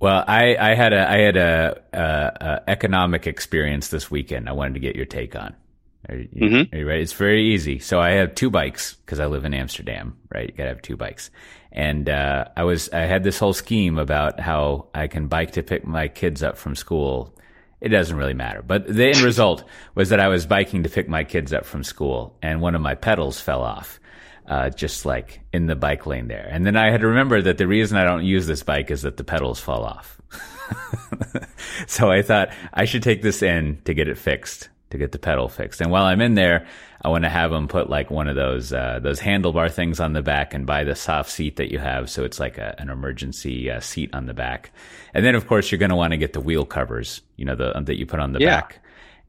Well, I, I had a I had a, a, a, economic experience this weekend. I wanted to get your take on. Are you, mm-hmm. are you ready? It's very easy. So I have two bikes because I live in Amsterdam. Right, you gotta have two bikes. And uh, I was I had this whole scheme about how I can bike to pick my kids up from school. It doesn't really matter. But the end result was that I was biking to pick my kids up from school, and one of my pedals fell off uh, just like in the bike lane there. And then I had to remember that the reason I don't use this bike is that the pedals fall off. so I thought I should take this in to get it fixed, to get the pedal fixed. And while I'm in there, I want to have them put like one of those uh, those handlebar things on the back and buy the soft seat that you have, so it's like a, an emergency uh, seat on the back. And then, of course, you're going to want to get the wheel covers, you know, the that you put on the yeah. back.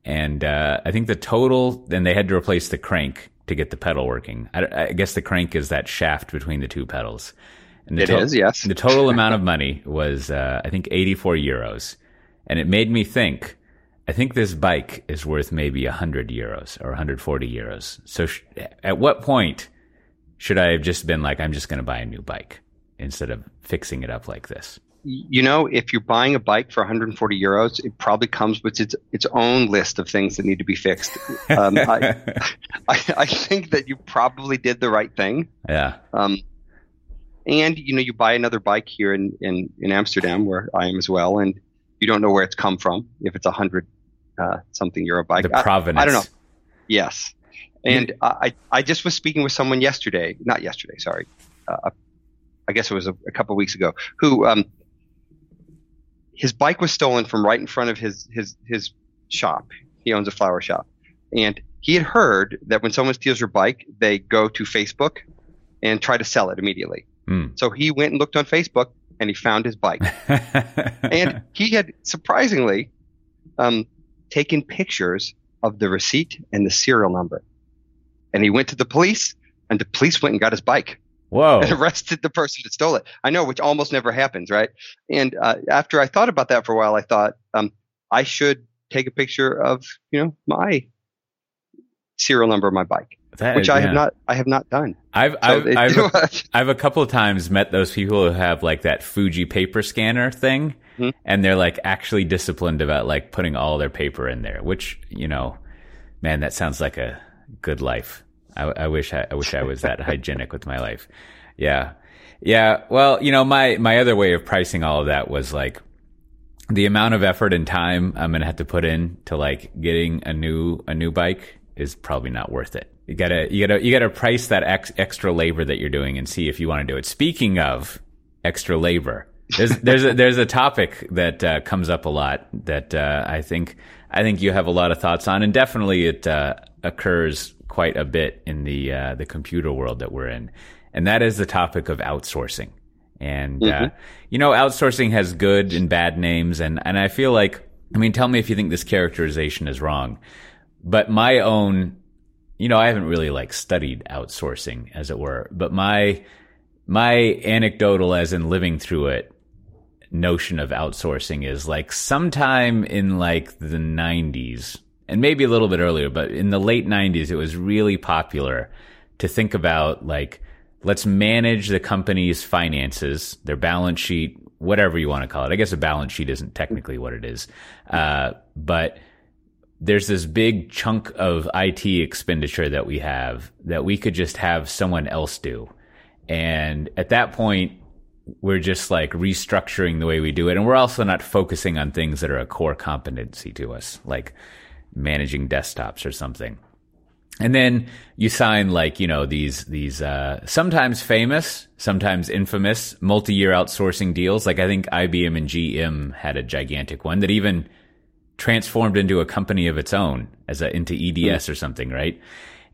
And uh, I think the total, then they had to replace the crank to get the pedal working. I, I guess the crank is that shaft between the two pedals. And it to- is, yes. The total amount of money was, uh, I think, 84 euros. And it made me think, I think this bike is worth maybe 100 euros or 140 euros. So sh- at what point should I have just been like, I'm just going to buy a new bike instead of fixing it up like this? You know, if you're buying a bike for 140 euros, it probably comes with its its own list of things that need to be fixed. Um, I, I, I, think that you probably did the right thing. Yeah. Um, and you know, you buy another bike here in, in, in Amsterdam, where I am as well, and you don't know where it's come from. If it's a hundred uh, something euro bike, the provenance. I, I don't know. Yes. And I I just was speaking with someone yesterday, not yesterday, sorry. Uh, I guess it was a, a couple of weeks ago, who um, his bike was stolen from right in front of his his his shop. He owns a flower shop, and he had heard that when someone steals your bike, they go to Facebook and try to sell it immediately. Mm. So he went and looked on Facebook and he found his bike, and he had surprisingly um, taken pictures of the receipt and the serial number, and he went to the police, and the police went and got his bike. Whoa. and arrested the person that stole it. I know, which almost never happens, right? And uh, after I thought about that for a while, I thought um, I should take a picture of you know my serial number of my bike. That which is, I yeah. have not, I have not done. I've, so I've, I've, a, I've a couple of times met those people who have like that Fuji paper scanner thing, mm-hmm. and they're like actually disciplined about like putting all their paper in there. Which you know, man, that sounds like a good life. I, I wish I, I wish I was that hygienic with my life. Yeah, yeah. Well, you know, my my other way of pricing all of that was like the amount of effort and time I'm gonna have to put in to like getting a new a new bike is probably not worth it. You gotta you gotta you gotta price that ex, extra labor that you're doing and see if you want to do it. Speaking of extra labor, there's there's a, there's a topic that uh, comes up a lot that uh, I think I think you have a lot of thoughts on, and definitely it uh, occurs quite a bit in the uh, the computer world that we're in, and that is the topic of outsourcing. And uh, mm-hmm. uh, you know, outsourcing has good and bad names, and and I feel like, I mean, tell me if you think this characterization is wrong, but my own, you know, I haven't really like studied outsourcing, as it were, but my my anecdotal, as in living through it, notion of outsourcing is like sometime in like the 90s and maybe a little bit earlier, but in the late 90s, it was really popular to think about like, let's manage the company's finances, their balance sheet, whatever you want to call it. I guess a balance sheet isn't technically what it is. Uh, but there's this big chunk of IT expenditure that we have that we could just have someone else do. And at that point, we're just like restructuring the way we do it. And we're also not focusing on things that are a core competency to us. Like managing desktops or something. And then you sign like, you know, these, these, uh, sometimes famous, sometimes infamous multi-year outsourcing deals. Like I think IBM and GM had a gigantic one that even transformed into a company of its own as a, into EDS mm-hmm. or something, right?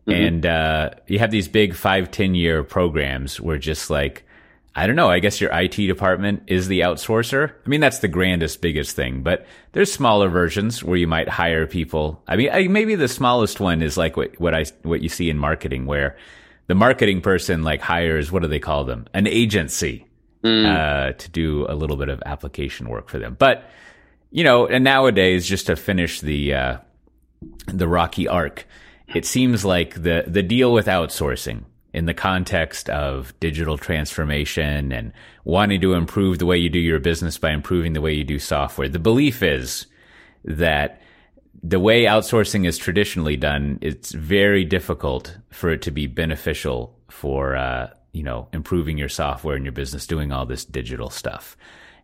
Mm-hmm. And, uh, you have these big five, 10 year programs where just like, I don't know. I guess your IT department is the outsourcer. I mean, that's the grandest, biggest thing, but there's smaller versions where you might hire people. I mean, maybe the smallest one is like what, what I, what you see in marketing where the marketing person like hires, what do they call them? An agency, mm. uh, to do a little bit of application work for them. But, you know, and nowadays, just to finish the, uh, the rocky arc, it seems like the, the deal with outsourcing in the context of digital transformation and wanting to improve the way you do your business by improving the way you do software. The belief is that the way outsourcing is traditionally done, it's very difficult for it to be beneficial for uh, you know improving your software and your business, doing all this digital stuff.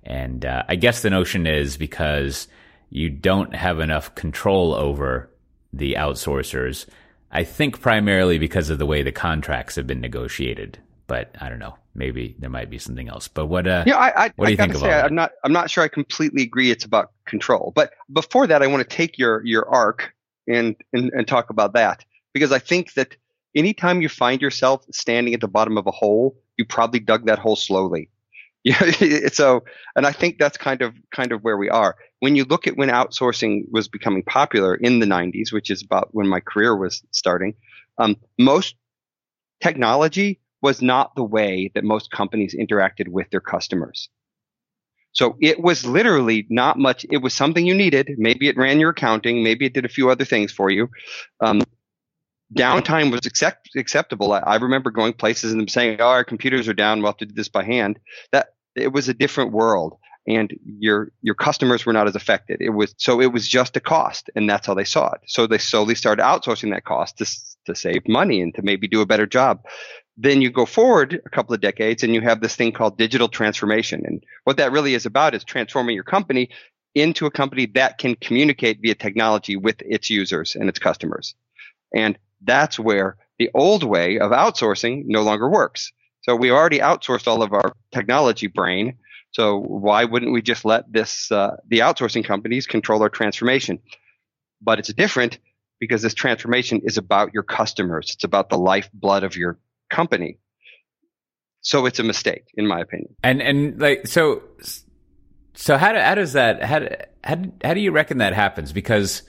And uh, I guess the notion is because you don't have enough control over the outsourcers. I think primarily because of the way the contracts have been negotiated. But I don't know. Maybe there might be something else. But what? Uh, yeah, I, I, what do you I think say, about? I'm not. I'm not sure. I completely agree. It's about control. But before that, I want to take your your arc and, and and talk about that because I think that anytime you find yourself standing at the bottom of a hole, you probably dug that hole slowly. Yeah, so and I think that's kind of kind of where we are. When you look at when outsourcing was becoming popular in the 90s, which is about when my career was starting, um, most technology was not the way that most companies interacted with their customers. So it was literally not much. It was something you needed. Maybe it ran your accounting. Maybe it did a few other things for you. Um, downtime was accept, acceptable. I, I, remember going places and them saying, "Oh, our computers are down. We'll have to do this by hand." That it was a different world, and your your customers were not as affected. It was so it was just a cost, and that's how they saw it. So they slowly started outsourcing that cost to to save money and to maybe do a better job. Then you go forward a couple of decades, and you have this thing called digital transformation, and what that really is about is transforming your company into a company that can communicate via technology with its users and its customers. And that's where the old way of outsourcing no longer works. So we already outsourced all of our technology brain. So why wouldn't we just let this uh, the outsourcing companies control our transformation? But it's different because this transformation is about your customers. It's about the lifeblood of your company. So it's a mistake, in my opinion. And and like so, so how do, how does that how how how do you reckon that happens? Because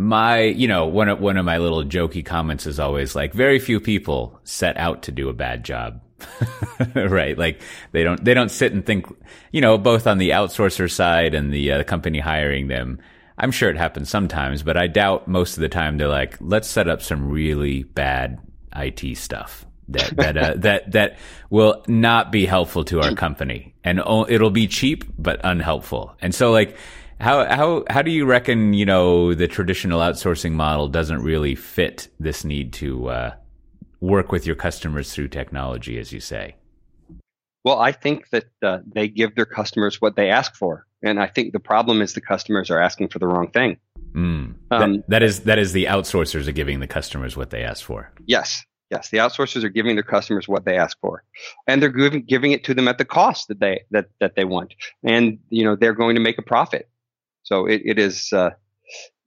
my you know one of one of my little jokey comments is always like very few people set out to do a bad job. Right? Like they don't they don't sit and think you know both on the outsourcer side and the uh, company hiring them. I'm sure it happens sometimes but i doubt most of the time they're like let's set up some really bad it stuff that that uh, that that will not be helpful to our company. And it'll be cheap but unhelpful. And so like how how how do you reckon you know the traditional outsourcing model doesn't really fit this need to uh, work with your customers through technology, as you say? Well, I think that uh, they give their customers what they ask for, and I think the problem is the customers are asking for the wrong thing. Mm. Um, that, that is that is the outsourcers are giving the customers what they ask for. Yes, yes, the outsourcers are giving their customers what they ask for, and they're giving, giving it to them at the cost that they that that they want, and you know they're going to make a profit. So it, it is uh,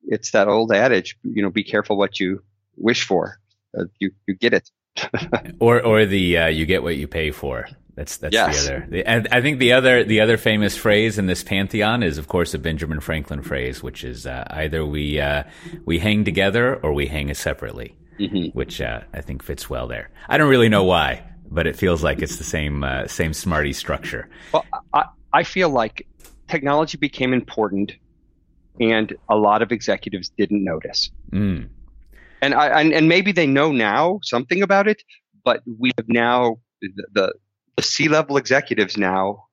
it's that old adage, you know, be careful what you wish for. Uh, you you get it. or or the uh, you get what you pay for. That's that's yes. the other. The, I think the other the other famous phrase in this pantheon is, of course, a Benjamin Franklin phrase, which is uh, either we uh, we hang together or we hang separately, mm-hmm. which uh, I think fits well there. I don't really know why, but it feels like it's the same uh, same smarty structure. Well, I I feel like technology became important and a lot of executives didn't notice. Mm. And I and, and, maybe they know now something about it, but we have now the the, the C level executives now,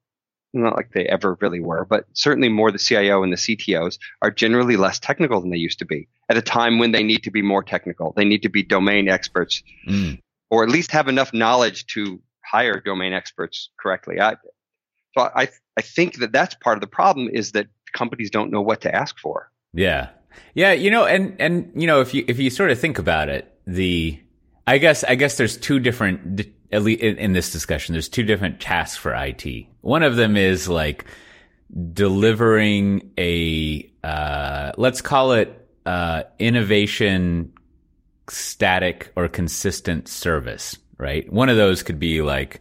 not like they ever really were, but certainly more the CIO and the CTOs are generally less technical than they used to be. At a time when they need to be more technical, they need to be domain experts, mm. or at least have enough knowledge to hire domain experts correctly. I, so I I think that that's part of the problem is that companies don't know what to ask for. Yeah. Yeah, you know, and and you know, if you if you sort of think about it, the I guess I guess there's two different at least in, in this discussion, there's two different tasks for IT. One of them is like delivering a uh, let's call it uh, innovation static or consistent service, right? One of those could be like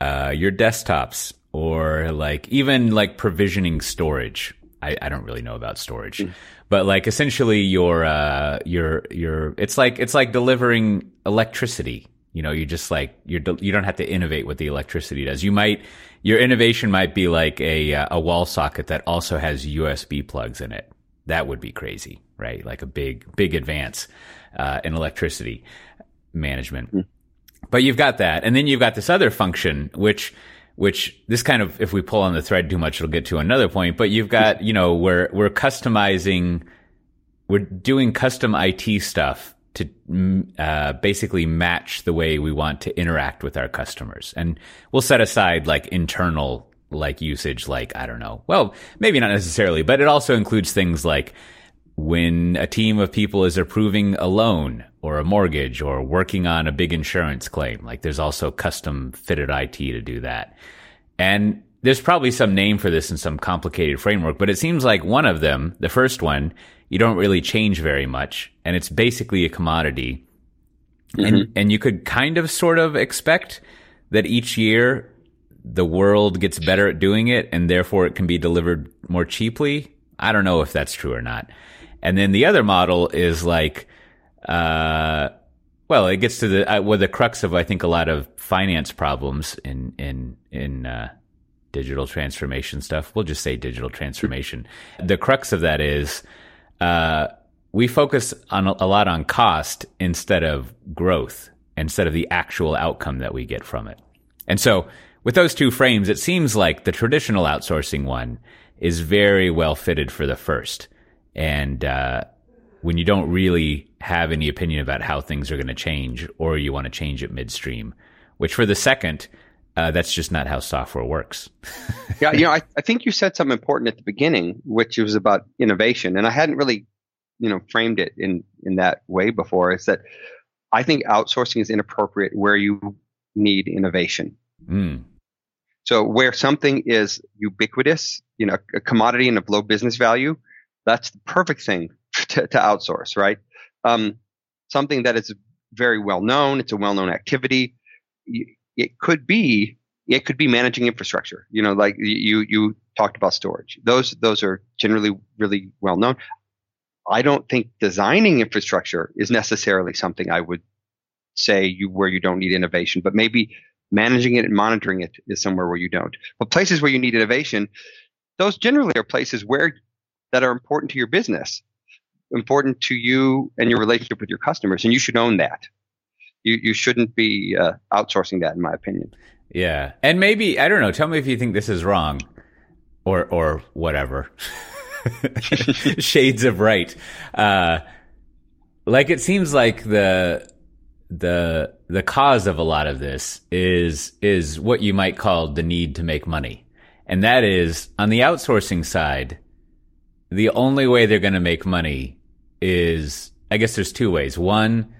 uh, your desktops or like even like provisioning storage I, I don't really know about storage, mm. but like essentially your uh your your it's like it's like delivering electricity. You know, you just like you're you don't have to innovate what the electricity does. You might your innovation might be like a uh, a wall socket that also has USB plugs in it. That would be crazy, right? Like a big big advance uh, in electricity management. Mm. but you've got that, and then you've got this other function, which which this kind of if we pull on the thread too much, it'll get to another point. But you've got you know we're we're customizing, we're doing custom IT stuff to mm, uh, basically match the way we want to interact with our customers, and we'll set aside like internal like usage, like I don't know, well maybe not necessarily, but it also includes things like when a team of people is approving a loan or a mortgage or working on a big insurance claim. Like there's also custom fitted IT to do that. And there's probably some name for this in some complicated framework, but it seems like one of them, the first one, you don't really change very much and it's basically a commodity. Mm-hmm. And, and you could kind of sort of expect that each year the world gets better at doing it and therefore it can be delivered more cheaply. I don't know if that's true or not. And then the other model is like, uh, well, it gets to the uh, well, the crux of I think a lot of finance problems in in in uh, digital transformation stuff. We'll just say digital transformation. The crux of that is uh, we focus on a lot on cost instead of growth, instead of the actual outcome that we get from it. And so, with those two frames, it seems like the traditional outsourcing one is very well fitted for the first and uh, when you don't really have any opinion about how things are going to change, or you want to change it midstream, which for the second, uh, that's just not how software works. yeah, you know, I, I think you said something important at the beginning, which was about innovation, and I hadn't really, you know, framed it in in that way before. Is that I think outsourcing is inappropriate where you need innovation. Mm. So where something is ubiquitous, you know, a commodity and of low business value, that's the perfect thing to, to outsource, right? Um, something that is very well known. It's a well known activity. It could be it could be managing infrastructure. You know, like you you talked about storage. Those those are generally really well known. I don't think designing infrastructure is necessarily something I would say you where you don't need innovation, but maybe managing it and monitoring it is somewhere where you don't. But places where you need innovation, those generally are places where that are important to your business, important to you and your relationship with your customers, and you should own that. You you shouldn't be uh, outsourcing that, in my opinion. Yeah, and maybe I don't know. Tell me if you think this is wrong, or or whatever. Shades of right. Uh, like it seems like the the the cause of a lot of this is is what you might call the need to make money. And that is on the outsourcing side, the only way they're going to make money is, I guess there's two ways. One,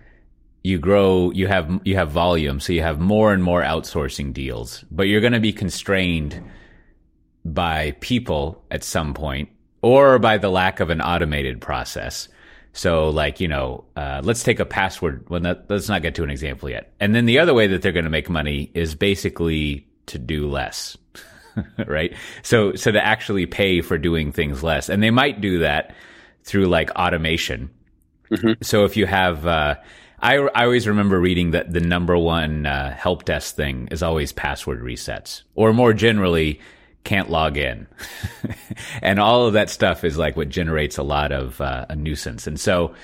you grow, you have, you have volume. So you have more and more outsourcing deals, but you're going to be constrained by people at some point or by the lack of an automated process. So, like, you know, uh, let's take a password. That, let's not get to an example yet. And then the other way that they're going to make money is basically to do less. right? So, so to actually pay for doing things less, and they might do that through like automation. Mm-hmm. So if you have, uh, I, I always remember reading that the number one uh, help desk thing is always password resets, or more generally, can't log in, and all of that stuff is like what generates a lot of uh, a nuisance. And so,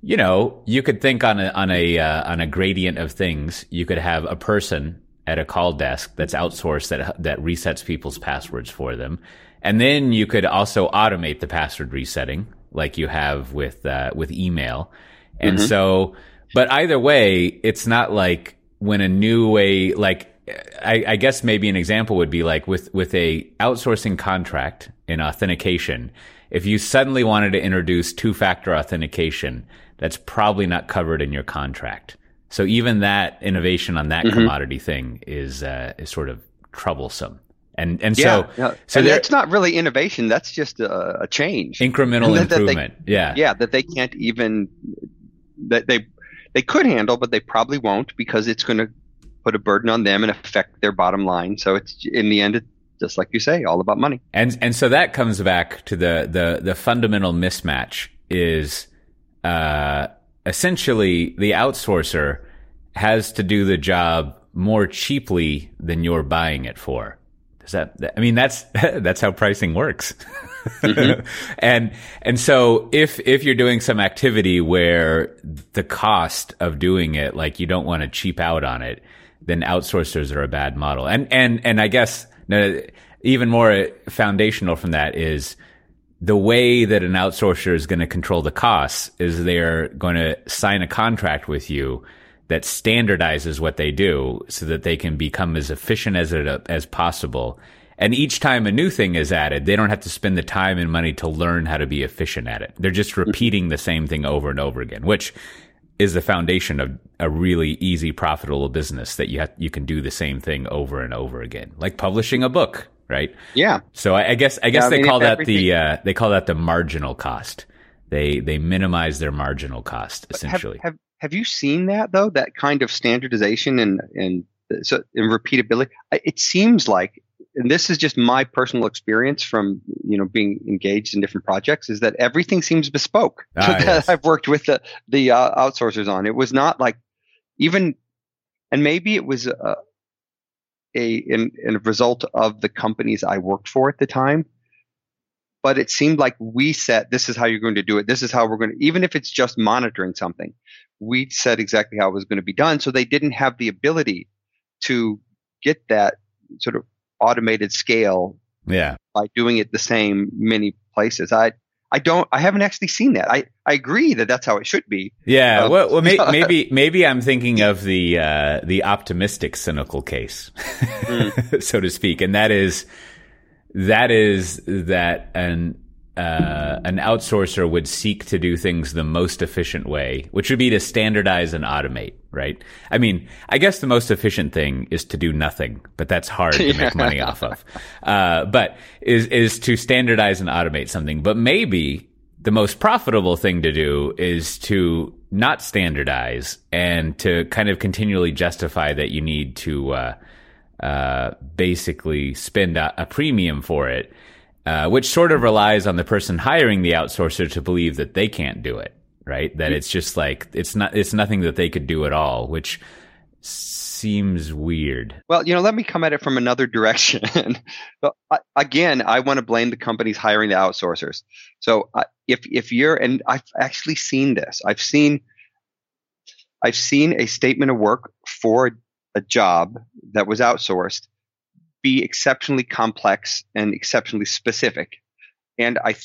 you know, you could think on a on a uh, on a gradient of things. You could have a person at a call desk that's outsourced that that resets people's passwords for them. And then you could also automate the password resetting like you have with uh, with email. And mm-hmm. so but either way, it's not like when a new way like I, I, guess maybe an example would be like with with a outsourcing contract in authentication. If you suddenly wanted to introduce two factor authentication, that's probably not covered in your contract. So even that innovation on that mm-hmm. commodity thing is uh, is sort of troublesome. And and yeah, so yeah. so and that's not really innovation. That's just a, a change, incremental that, improvement. That they, yeah, yeah, that they can't even that they they could handle, but they probably won't because it's going to put a burden on them and affect their bottom line. So it's in the end, it's just like you say, all about money. And and so that comes back to the the the fundamental mismatch is. Uh, essentially the outsourcer has to do the job more cheaply than you're buying it for. Does that? I mean, that's that's how pricing works. Mm-hmm. and and so if if you're doing some activity where the cost of doing it, like you don't want to cheap out on it, then outsourcers are a bad model. And and and I guess no, even more foundational from that is the way that an outsourcer is going to control the costs is they're going to sign a contract with you that standardizes what they do so that they can become as efficient as it, as possible. And each time a new thing is added, they don't have to spend the time and money to learn how to be efficient at it. They're just repeating the same thing over and over again, which is the foundation of a really easy, profitable business that you have, you can do the same thing over and over again, like publishing a book, right? Yeah. So I, I guess I guess yeah, they I mean, call that the uh, they call that the marginal cost. They they minimize their marginal cost essentially. Have, have, have you seen that though? That kind of standardization and and so and repeatability. It seems like and this is just my personal experience from you know being engaged in different projects is that everything seems bespoke ah, that yes. I've worked with the the uh, outsourcers on. It was not like even, and maybe it was a a, in, in a result of the companies I worked for at the time. But it seemed like we said, this is how you're going to do it. This is how we're going to, even if it's just monitoring something, we said exactly how it was going to be done. So they didn't have the ability to get that sort of automated scale yeah by doing it the same many places i i don't i haven't actually seen that i i agree that that's how it should be yeah um, well, well may, maybe maybe i'm thinking of the uh the optimistic cynical case mm. so to speak and that is that is that an uh, an outsourcer would seek to do things the most efficient way, which would be to standardize and automate, right? I mean, I guess the most efficient thing is to do nothing, but that's hard to make money off of. Uh, but is, is to standardize and automate something. But maybe the most profitable thing to do is to not standardize and to kind of continually justify that you need to, uh, uh basically spend a, a premium for it uh, which sort of relies on the person hiring the outsourcer to believe that they can't do it, right? That it's just like it's not it's nothing that they could do at all, which seems weird. Well, you know, let me come at it from another direction. again, I want to blame the companies hiring the outsourcers. So uh, if if you're and I've actually seen this, I've seen I've seen a statement of work for a job that was outsourced be exceptionally complex and exceptionally specific. And I,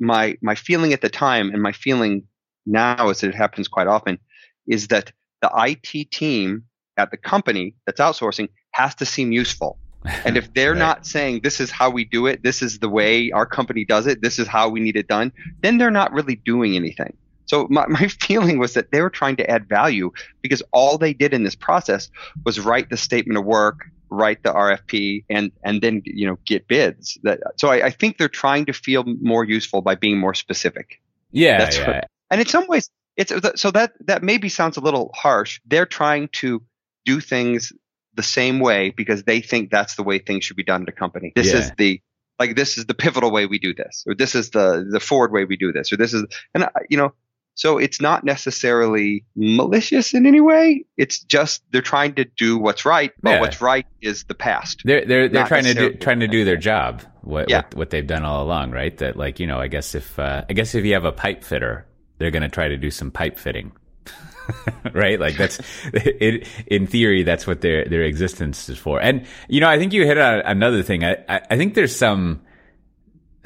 my, my feeling at the time and my feeling now is that it happens quite often is that the IT team at the company that's outsourcing has to seem useful. And if they're right. not saying this is how we do it, this is the way our company does it, this is how we need it done, then they're not really doing anything. So my, my feeling was that they were trying to add value because all they did in this process was write the statement of work, write the RFP and and then you know get bids. That so I, I think they're trying to feel more useful by being more specific. Yeah, That's yeah. What, and in some ways, it's uh, so that that maybe sounds a little harsh. They're trying to do things the same way because they think that's the way things should be done at a company. This yeah. is the like this is the pivotal way we do this, or this is the the forward way we do this, or this is and you know so it's not necessarily malicious in any way. It's just they're trying to do what's right, but yeah. what's right is the past. They're they're they're trying to do trying to do their job. What, yeah. what, what they've done all along, right? That like you know, I guess if uh, I guess if you have a pipe fitter, they're going to try to do some pipe fitting. right? Like that's it, in theory, that's what their their existence is for. And you know, I think you hit on another thing. I I, I think there's some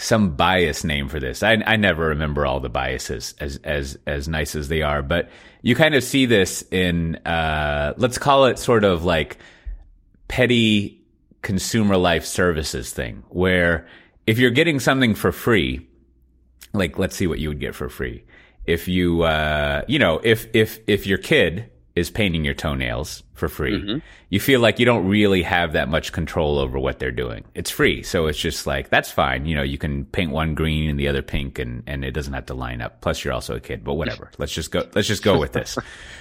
some bias name for this. I, I never remember all the biases as as as nice as they are, but you kind of see this in uh, let's call it sort of like petty consumer life services thing, where if you're getting something for free, like let's see what you would get for free. If you uh, you know if if if your kid is painting your toenails for free, mm-hmm. you feel like you don't really have that much control over what they're doing. It's free. So it's just like, that's fine. You know, you can paint one green and the other pink and, and it doesn't have to line up. Plus you're also a kid, but whatever. let's just go, let's just go with this.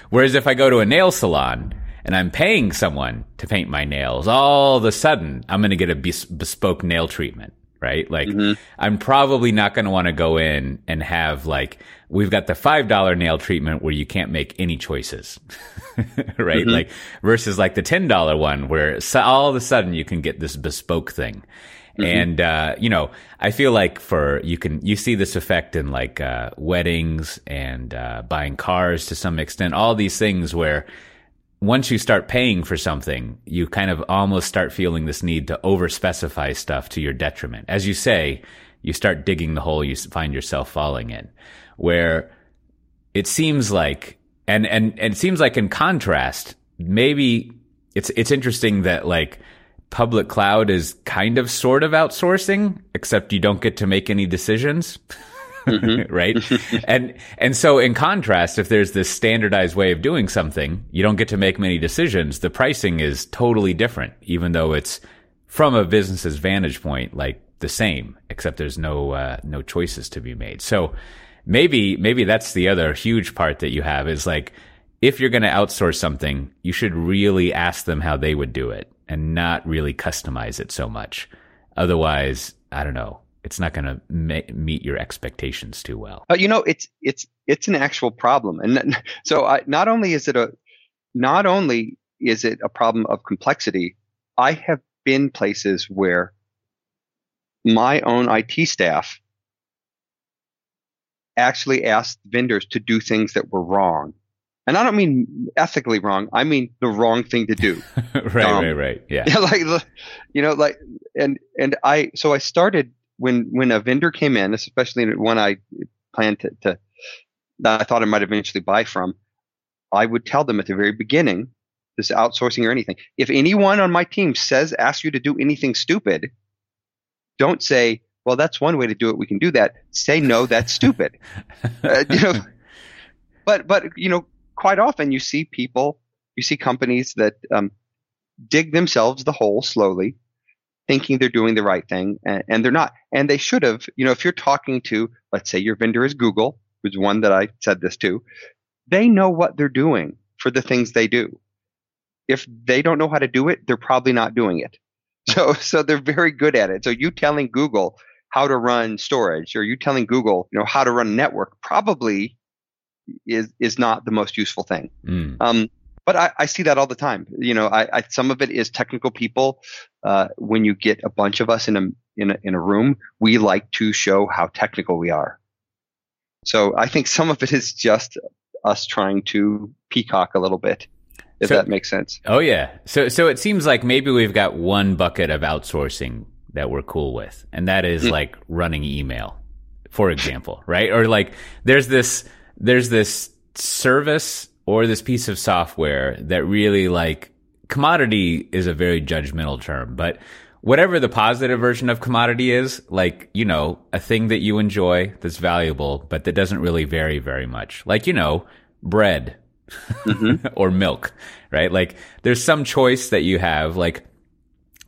Whereas if I go to a nail salon and I'm paying someone to paint my nails, all of a sudden I'm going to get a bespoke nail treatment right? Like, mm-hmm. I'm probably not going to want to go in and have like, we've got the $5 nail treatment where you can't make any choices, right? Mm-hmm. Like, versus like the $10 one where all of a sudden you can get this bespoke thing. Mm-hmm. And, uh, you know, I feel like for, you can, you see this effect in like, uh, weddings and, uh, buying cars to some extent, all these things where, once you start paying for something, you kind of almost start feeling this need to over specify stuff to your detriment. As you say, you start digging the hole you find yourself falling in, where it seems like, and, and, and it seems like in contrast, maybe it's, it's interesting that like public cloud is kind of sort of outsourcing, except you don't get to make any decisions. mm-hmm. right? and and so in contrast, if there's this standardized way of doing something, you don't get to make many decisions. The pricing is totally different, even though it's from a business's vantage point, like the same, except there's no uh, no choices to be made. So maybe maybe that's the other huge part that you have is like if you're going to outsource something, you should really ask them how they would do it and not really customize it so much. Otherwise, I don't know it's not going to ma- meet your expectations too well. Uh, you know, it's it's it's an actual problem, and so I, not only is it a not only is it a problem of complexity. I have been places where my own IT staff actually asked vendors to do things that were wrong. And I don't mean ethically wrong. I mean the wrong thing to do. right, um, right, right. Yeah. yeah. Like, you know, like, and, and I, so I started when when a vendor came in, especially one I planned to, to that I thought I might eventually buy from, I would tell them at the very beginning, this outsourcing or anything. If anyone on my team says asks you to do anything stupid, don't say, "Well, that's one way to do it. We can do that." Say, "No, that's stupid." uh, you know, but but you know, quite often you see people, you see companies that um, dig themselves the hole slowly thinking they're doing the right thing and, and, they're not. And they should have, you know, if you're talking to, let's say your vendor is Google, who's one that I said this to, they know what they're doing for the things they do. If they don't know how to do it, they're probably not doing it. So, so they're very good at it. So you telling Google how to run storage or you telling Google, you know, how to run a network probably is, is not the most useful thing. Mm. Um, but I, I, see that all the time. You know, I, I, some of it is technical people. Uh, when you get a bunch of us in a, in a in a room, we like to show how technical we are. So I think some of it is just us trying to peacock a little bit, if so, that makes sense. Oh yeah. So so it seems like maybe we've got one bucket of outsourcing that we're cool with, and that is mm. like running email, for example, right? Or like there's this there's this service or this piece of software that really like commodity is a very judgmental term, but whatever the positive version of commodity is, like, you know, a thing that you enjoy that's valuable, but that doesn't really vary very much. Like, you know, bread mm-hmm. or milk, right? Like, there's some choice that you have. Like,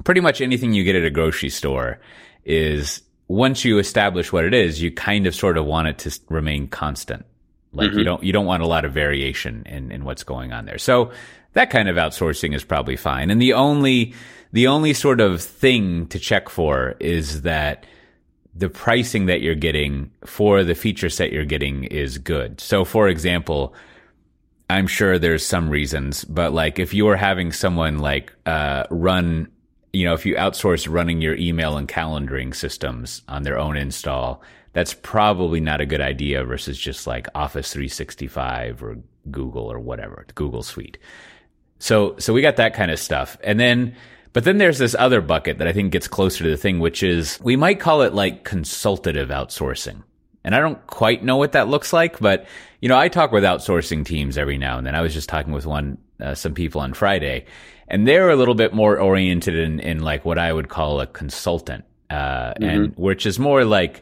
pretty much anything you get at a grocery store is once you establish what it is, you kind of sort of want it to remain constant. Like mm-hmm. you don't you don't want a lot of variation in in what's going on there. So that kind of outsourcing is probably fine. And the only the only sort of thing to check for is that the pricing that you're getting for the feature set you're getting is good. So for example, I'm sure there's some reasons, but like if you were having someone like uh, run, you know, if you outsource running your email and calendaring systems on their own install, that's probably not a good idea versus just like Office 365 or Google or whatever, Google Suite. So, so we got that kind of stuff. And then, but then there's this other bucket that I think gets closer to the thing, which is we might call it like consultative outsourcing. And I don't quite know what that looks like, but you know, I talk with outsourcing teams every now and then. I was just talking with one, uh, some people on Friday and they're a little bit more oriented in, in like what I would call a consultant, uh, mm-hmm. and which is more like,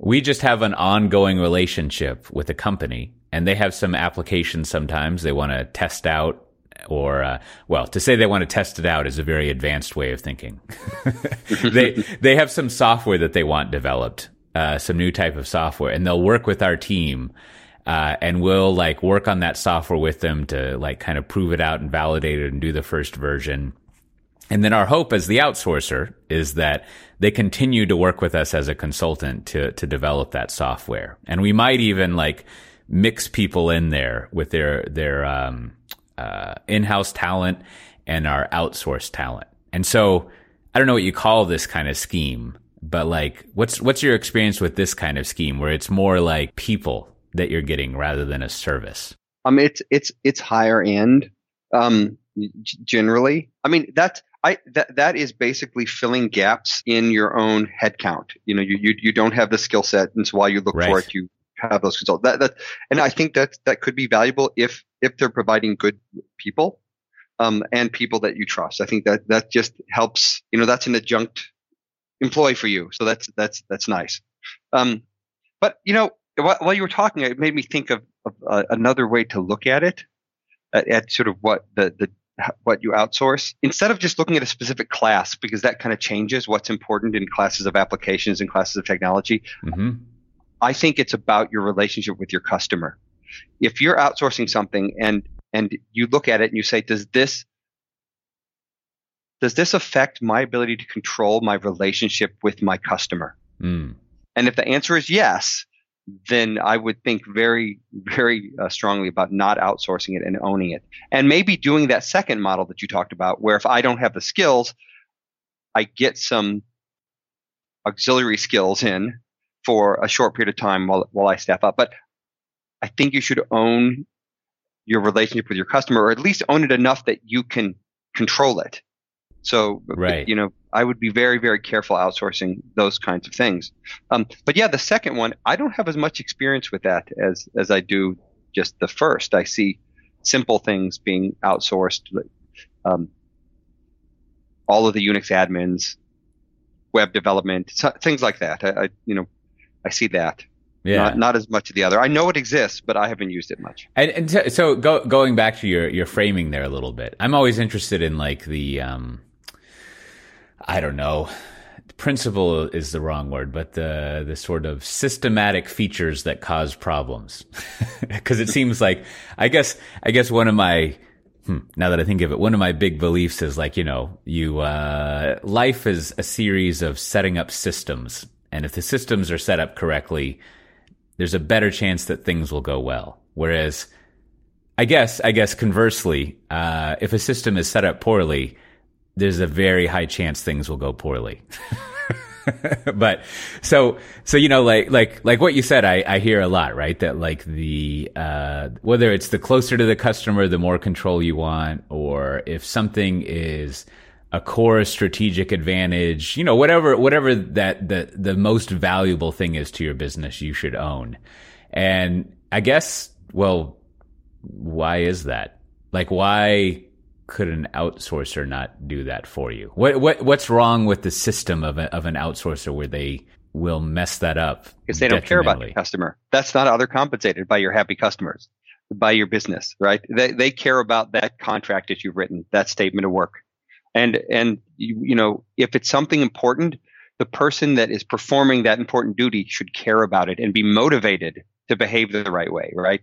we just have an ongoing relationship with a company and they have some applications sometimes they want to test out or uh, well to say they want to test it out is a very advanced way of thinking. They they have some software that they want developed uh, some new type of software and they'll work with our team uh, and we'll like work on that software with them to like kind of prove it out and validate it and do the first version And then our hope as the outsourcer is that they continue to work with us as a consultant to, to develop that software. And we might even like mix people in there with their, their, um, uh, in-house talent and our outsourced talent. And so I don't know what you call this kind of scheme, but like what's, what's your experience with this kind of scheme where it's more like people that you're getting rather than a service? Um, it's, it's, it's higher end. Um, generally, I mean, that's, I that that is basically filling gaps in your own headcount. You know, you you, you don't have the skill set, and so while you look right. for it, you have those consultants. That that and I think that that could be valuable if if they're providing good people, um, and people that you trust. I think that that just helps. You know, that's an adjunct employee for you, so that's that's that's nice. Um, but you know, while you were talking, it made me think of, of uh, another way to look at it, at, at sort of what the the what you outsource instead of just looking at a specific class because that kind of changes what's important in classes of applications and classes of technology mm-hmm. i think it's about your relationship with your customer if you're outsourcing something and and you look at it and you say does this does this affect my ability to control my relationship with my customer mm. and if the answer is yes then I would think very, very uh, strongly about not outsourcing it and owning it. And maybe doing that second model that you talked about, where if I don't have the skills, I get some auxiliary skills in for a short period of time while, while I step up. But I think you should own your relationship with your customer, or at least own it enough that you can control it. So, right. you know, I would be very, very careful outsourcing those kinds of things. Um, but yeah, the second one, I don't have as much experience with that as as I do just the first. I see simple things being outsourced, um, all of the Unix admins, web development, things like that. I, I, you know, I see that. Yeah. Not, not as much of the other. I know it exists, but I haven't used it much. And, and t- so go, going back to your, your framing there a little bit, I'm always interested in like the, um, I don't know. Principle is the wrong word, but the the sort of systematic features that cause problems. Because it seems like, I guess, I guess one of my hmm, now that I think of it, one of my big beliefs is like you know, you uh, life is a series of setting up systems, and if the systems are set up correctly, there's a better chance that things will go well. Whereas, I guess, I guess conversely, uh, if a system is set up poorly there's a very high chance things will go poorly. but so so you know like like like what you said I, I hear a lot right? That like the uh, whether it's the closer to the customer the more control you want or if something is a core strategic advantage you know whatever whatever that the the most valuable thing is to your business you should own. And I guess well why is that? Like why could an outsourcer not do that for you? What what what's wrong with the system of a, of an outsourcer where they will mess that up? Because they don't care about the customer. That's not how they're compensated by your happy customers, by your business, right? They they care about that contract that you've written, that statement of work, and and you, you know if it's something important, the person that is performing that important duty should care about it and be motivated to behave the right way, right?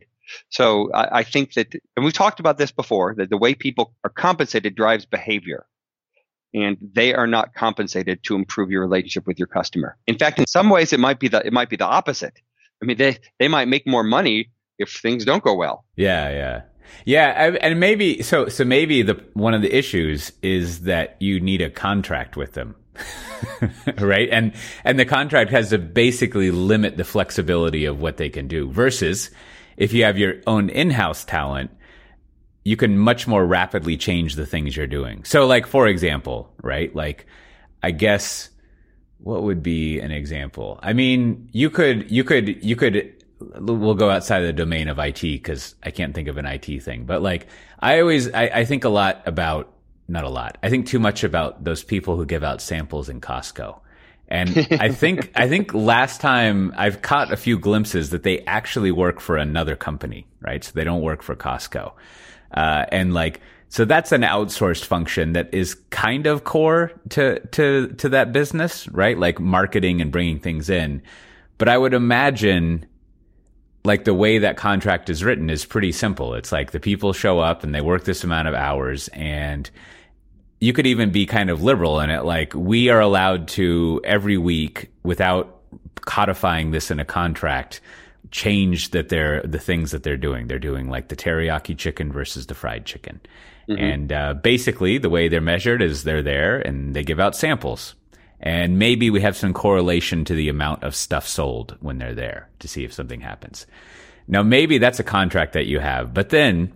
So I, I think that, and we've talked about this before, that the way people are compensated drives behavior and they are not compensated to improve your relationship with your customer. In fact, in some ways, it might be the it might be the opposite. I mean, they they might make more money if things don't go well. Yeah, yeah, yeah, and maybe so. So maybe the one of the issues is that you need a contract with them. right and and the contract has to basically limit the flexibility of what they can do versus if you have your own in-house talent, you can much more rapidly change the things you're doing. So like for example, right? Like I guess what would be an example? I mean, you could you could you could we'll go outside the domain of IT because I can't think of an IT thing. But like I always I, I think a lot about not a lot. I think too much about those people who give out samples in Costco. And I think I think last time I've caught a few glimpses that they actually work for another company, right? So they don't work for Costco, uh, and like so that's an outsourced function that is kind of core to to to that business, right? Like marketing and bringing things in. But I would imagine like the way that contract is written is pretty simple. It's like the people show up and they work this amount of hours and you could even be kind of liberal in it. Like we are allowed to every week without codifying this in a contract change that they're the things that they're doing. They're doing like the teriyaki chicken versus the fried chicken. Mm-hmm. And uh, basically, the way they're measured is they're there and they give out samples. And maybe we have some correlation to the amount of stuff sold when they're there to see if something happens. Now, maybe that's a contract that you have, but then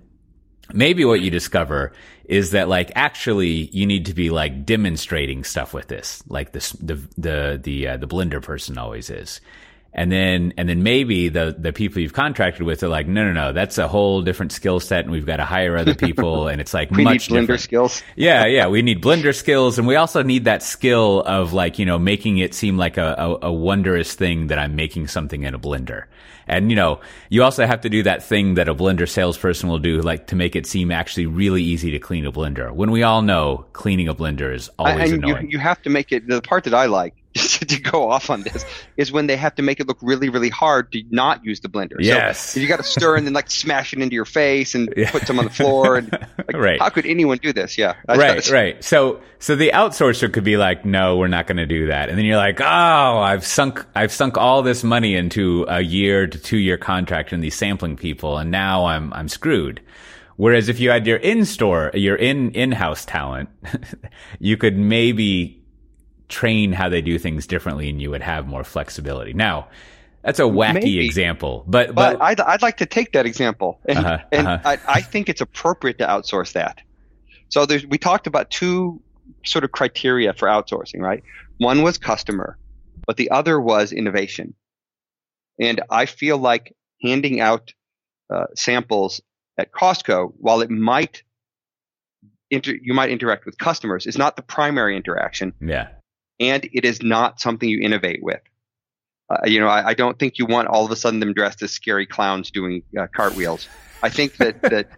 maybe what you discover is that like actually you need to be like demonstrating stuff with this, like this the the the uh, the blender person always is. And then, and then maybe the, the people you've contracted with are like, no, no, no, that's a whole different skill set and we've got to hire other people. And it's like we much need blender different. skills. Yeah. Yeah. We need blender skills. And we also need that skill of like, you know, making it seem like a, a, a wondrous thing that I'm making something in a blender. And, you know, you also have to do that thing that a blender salesperson will do, like to make it seem actually really easy to clean a blender. When we all know cleaning a blender is always and annoying. You, you have to make it, the part that I like to go off on this is when they have to make it look really, really hard to not use the blender. Yes. So you got to stir and then like smash it into your face and yeah. put some on the floor. And like, right. how could anyone do this? Yeah. right. Right. So, so the outsourcer could be like, no, we're not going to do that. And then you're like, oh, I've sunk, I've sunk all this money into a year to two year contract and these sampling people. And now I'm, I'm screwed. Whereas if you had your in-store, your in in-house talent, you could maybe train how they do things differently and you would have more flexibility. Now, that's a wacky Maybe. example, but but, but I'd, I'd like to take that example, and, uh-huh, and uh-huh. I, I think it's appropriate to outsource that. So there's we talked about two sort of criteria for outsourcing, right? One was customer, but the other was innovation. And I feel like handing out uh, samples at Costco, while it might inter- you might interact with customers, is not the primary interaction. Yeah and it is not something you innovate with. Uh, you know, I, I, don't think you want all of a sudden them dressed as scary clowns doing uh, cartwheels. I think that that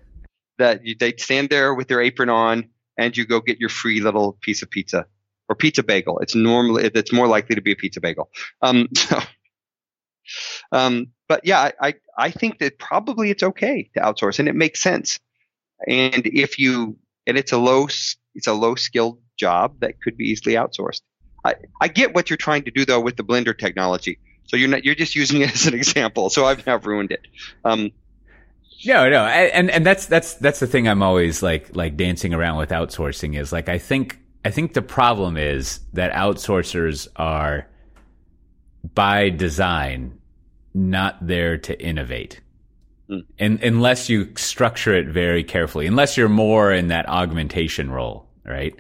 that you, they stand there with their apron on, and you go get your free little piece of pizza or pizza bagel. It's normally it's more likely to be a pizza bagel. Um, so, um, but yeah, I, I I think that probably it's okay to outsource, and it makes sense. And if you and it's a low it's a low skilled job that could be easily outsourced. I, I get what you're trying to do though with the blender technology. So you're not you're just using it as an example. So I've now ruined it. Um, no, no, and and that's that's that's the thing I'm always like like dancing around with outsourcing is like I think I think the problem is that outsourcers are by design not there to innovate. Mm. And unless you structure it very carefully, unless you're more in that augmentation role, right?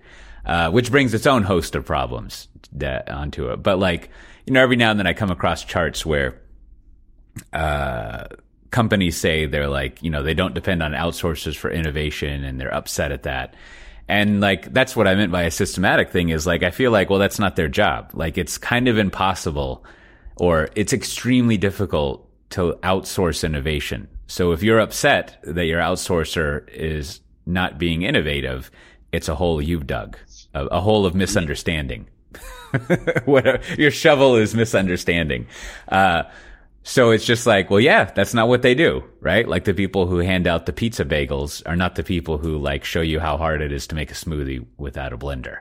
Uh, which brings its own host of problems that onto it. But like, you know, every now and then I come across charts where, uh, companies say they're like, you know, they don't depend on outsourcers for innovation and they're upset at that. And like, that's what I meant by a systematic thing is like, I feel like, well, that's not their job. Like, it's kind of impossible or it's extremely difficult to outsource innovation. So if you're upset that your outsourcer is not being innovative, it's a hole you've dug, a, a hole of misunderstanding. Whatever, your shovel is misunderstanding. Uh, so it's just like, well, yeah, that's not what they do, right? Like the people who hand out the pizza bagels are not the people who like show you how hard it is to make a smoothie without a blender.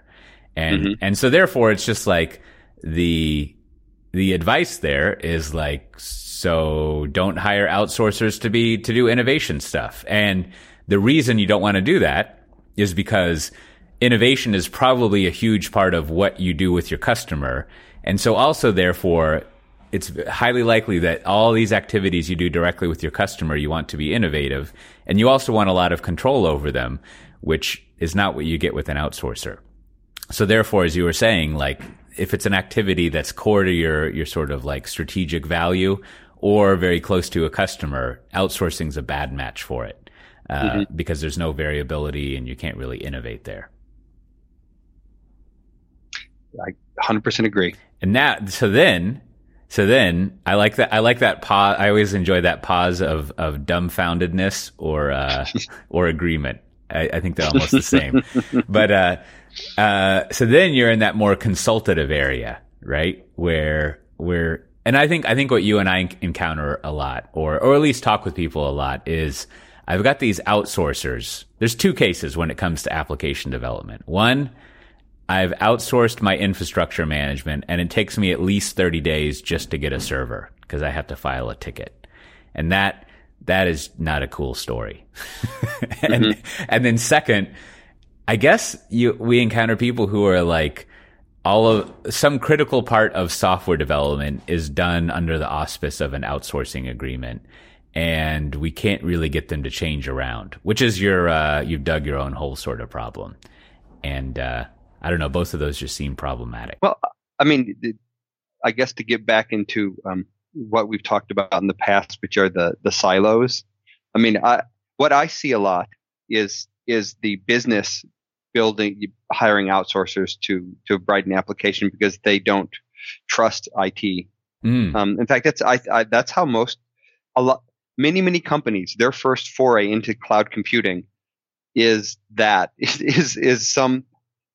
And, mm-hmm. and so therefore it's just like the, the advice there is like, so don't hire outsourcers to be, to do innovation stuff. And the reason you don't want to do that is because innovation is probably a huge part of what you do with your customer. And so also therefore, it's highly likely that all these activities you do directly with your customer, you want to be innovative and you also want a lot of control over them, which is not what you get with an outsourcer. So therefore, as you were saying, like if it's an activity that's core to your, your sort of like strategic value or very close to a customer, outsourcing is a bad match for it. Uh, mm-hmm. because there's no variability and you can't really innovate there. I 100% agree. And now, so then, so then I like that. I like that pause. I always enjoy that pause of, of dumbfoundedness or, uh, or agreement. I, I, think they're almost the same. but, uh, uh, so then you're in that more consultative area, right? Where, where, and I think, I think what you and I encounter a lot, or, or at least talk with people a lot is, I've got these outsourcers. There's two cases when it comes to application development. One, I've outsourced my infrastructure management and it takes me at least 30 days just to get a server because I have to file a ticket. And that that is not a cool story. and mm-hmm. and then second, I guess you we encounter people who are like all of some critical part of software development is done under the auspice of an outsourcing agreement and we can't really get them to change around, which is your uh, you've dug your own hole sort of problem. And uh, I don't know, both of those just seem problematic. Well, I mean, I guess to get back into um, what we've talked about in the past, which are the the silos. I mean, I, what I see a lot is is the business building hiring outsourcers to to write an application because they don't trust IT. Mm. Um, in fact, that's I, I, that's how most a lot many many companies their first foray into cloud computing is that is is some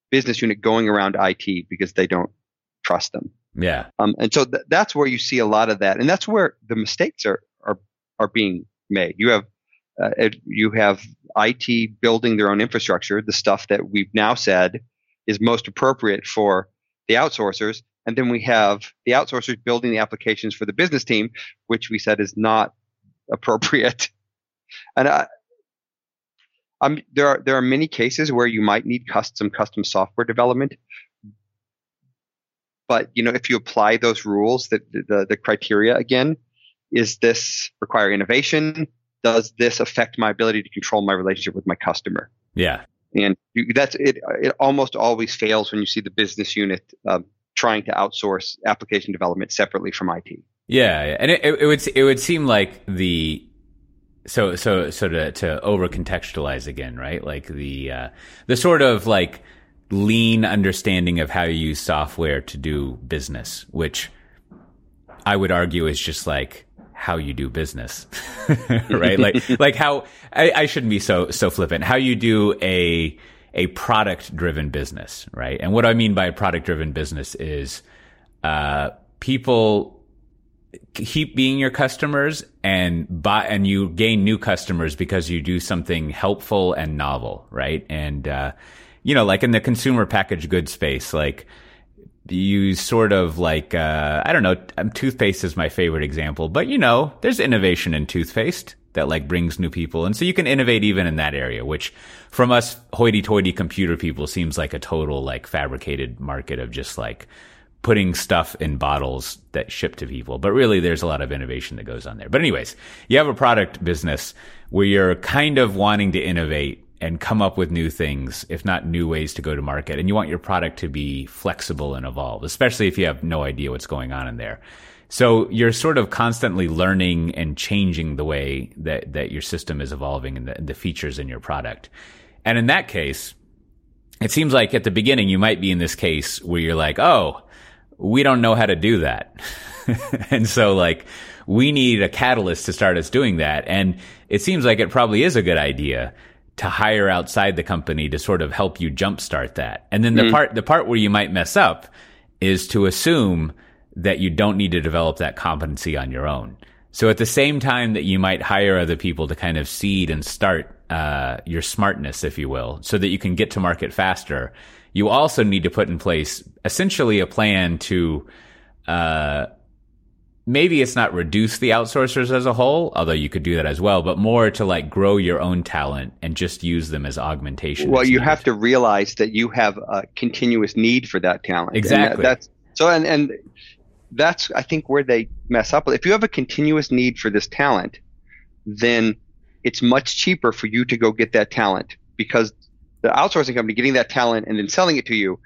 business unit going around IT because they don't trust them. Yeah. Um, and so th- that's where you see a lot of that, and that's where the mistakes are are are being made. You have uh, you have IT building their own infrastructure, the stuff that we've now said is most appropriate for the outsourcers, and then we have the outsourcers building the applications for the business team, which we said is not appropriate. And I, um, there are there are many cases where you might need custom custom software development, but you know, if you apply those rules, that the, the criteria again, is this require innovation? Does this affect my ability to control my relationship with my customer? Yeah, and you, that's it. It almost always fails when you see the business unit uh, trying to outsource application development separately from IT. Yeah, and it, it, would it would seem like the so so so to to over contextualize again, right? Like the uh, the sort of like lean understanding of how you use software to do business, which I would argue is just like how you do business, right? like, like how I, I, shouldn't be so, so flippant. How you do a, a product driven business, right? And what I mean by a product driven business is, uh, people keep being your customers and buy, and you gain new customers because you do something helpful and novel, right? And, uh, you know, like in the consumer packaged goods space, like you sort of like, uh, I don't know, um, toothpaste is my favorite example, but you know, there's innovation in toothpaste that like brings new people. And so you can innovate even in that area, which from us hoity toity computer people seems like a total like fabricated market of just like, putting stuff in bottles that ship to people. But really, there's a lot of innovation that goes on there. But, anyways, you have a product business where you're kind of wanting to innovate and come up with new things, if not new ways to go to market. And you want your product to be flexible and evolve, especially if you have no idea what's going on in there. So you're sort of constantly learning and changing the way that, that your system is evolving and the, the features in your product. And in that case, it seems like at the beginning you might be in this case where you're like, oh, we don't know how to do that. and so like we need a catalyst to start us doing that. And it seems like it probably is a good idea to hire outside the company to sort of help you jumpstart that. And then the mm. part, the part where you might mess up is to assume that you don't need to develop that competency on your own. So at the same time that you might hire other people to kind of seed and start uh, your smartness, if you will, so that you can get to market faster, you also need to put in place essentially a plan to uh, maybe it's not reduce the outsourcers as a whole, although you could do that as well, but more to like grow your own talent and just use them as augmentation. Well, you have to realize that you have a continuous need for that talent. Exactly. That, that's so, and and that's I think where they mess up. If you have a continuous need for this talent, then it's much cheaper for you to go get that talent because the outsourcing company getting that talent and then selling it to you,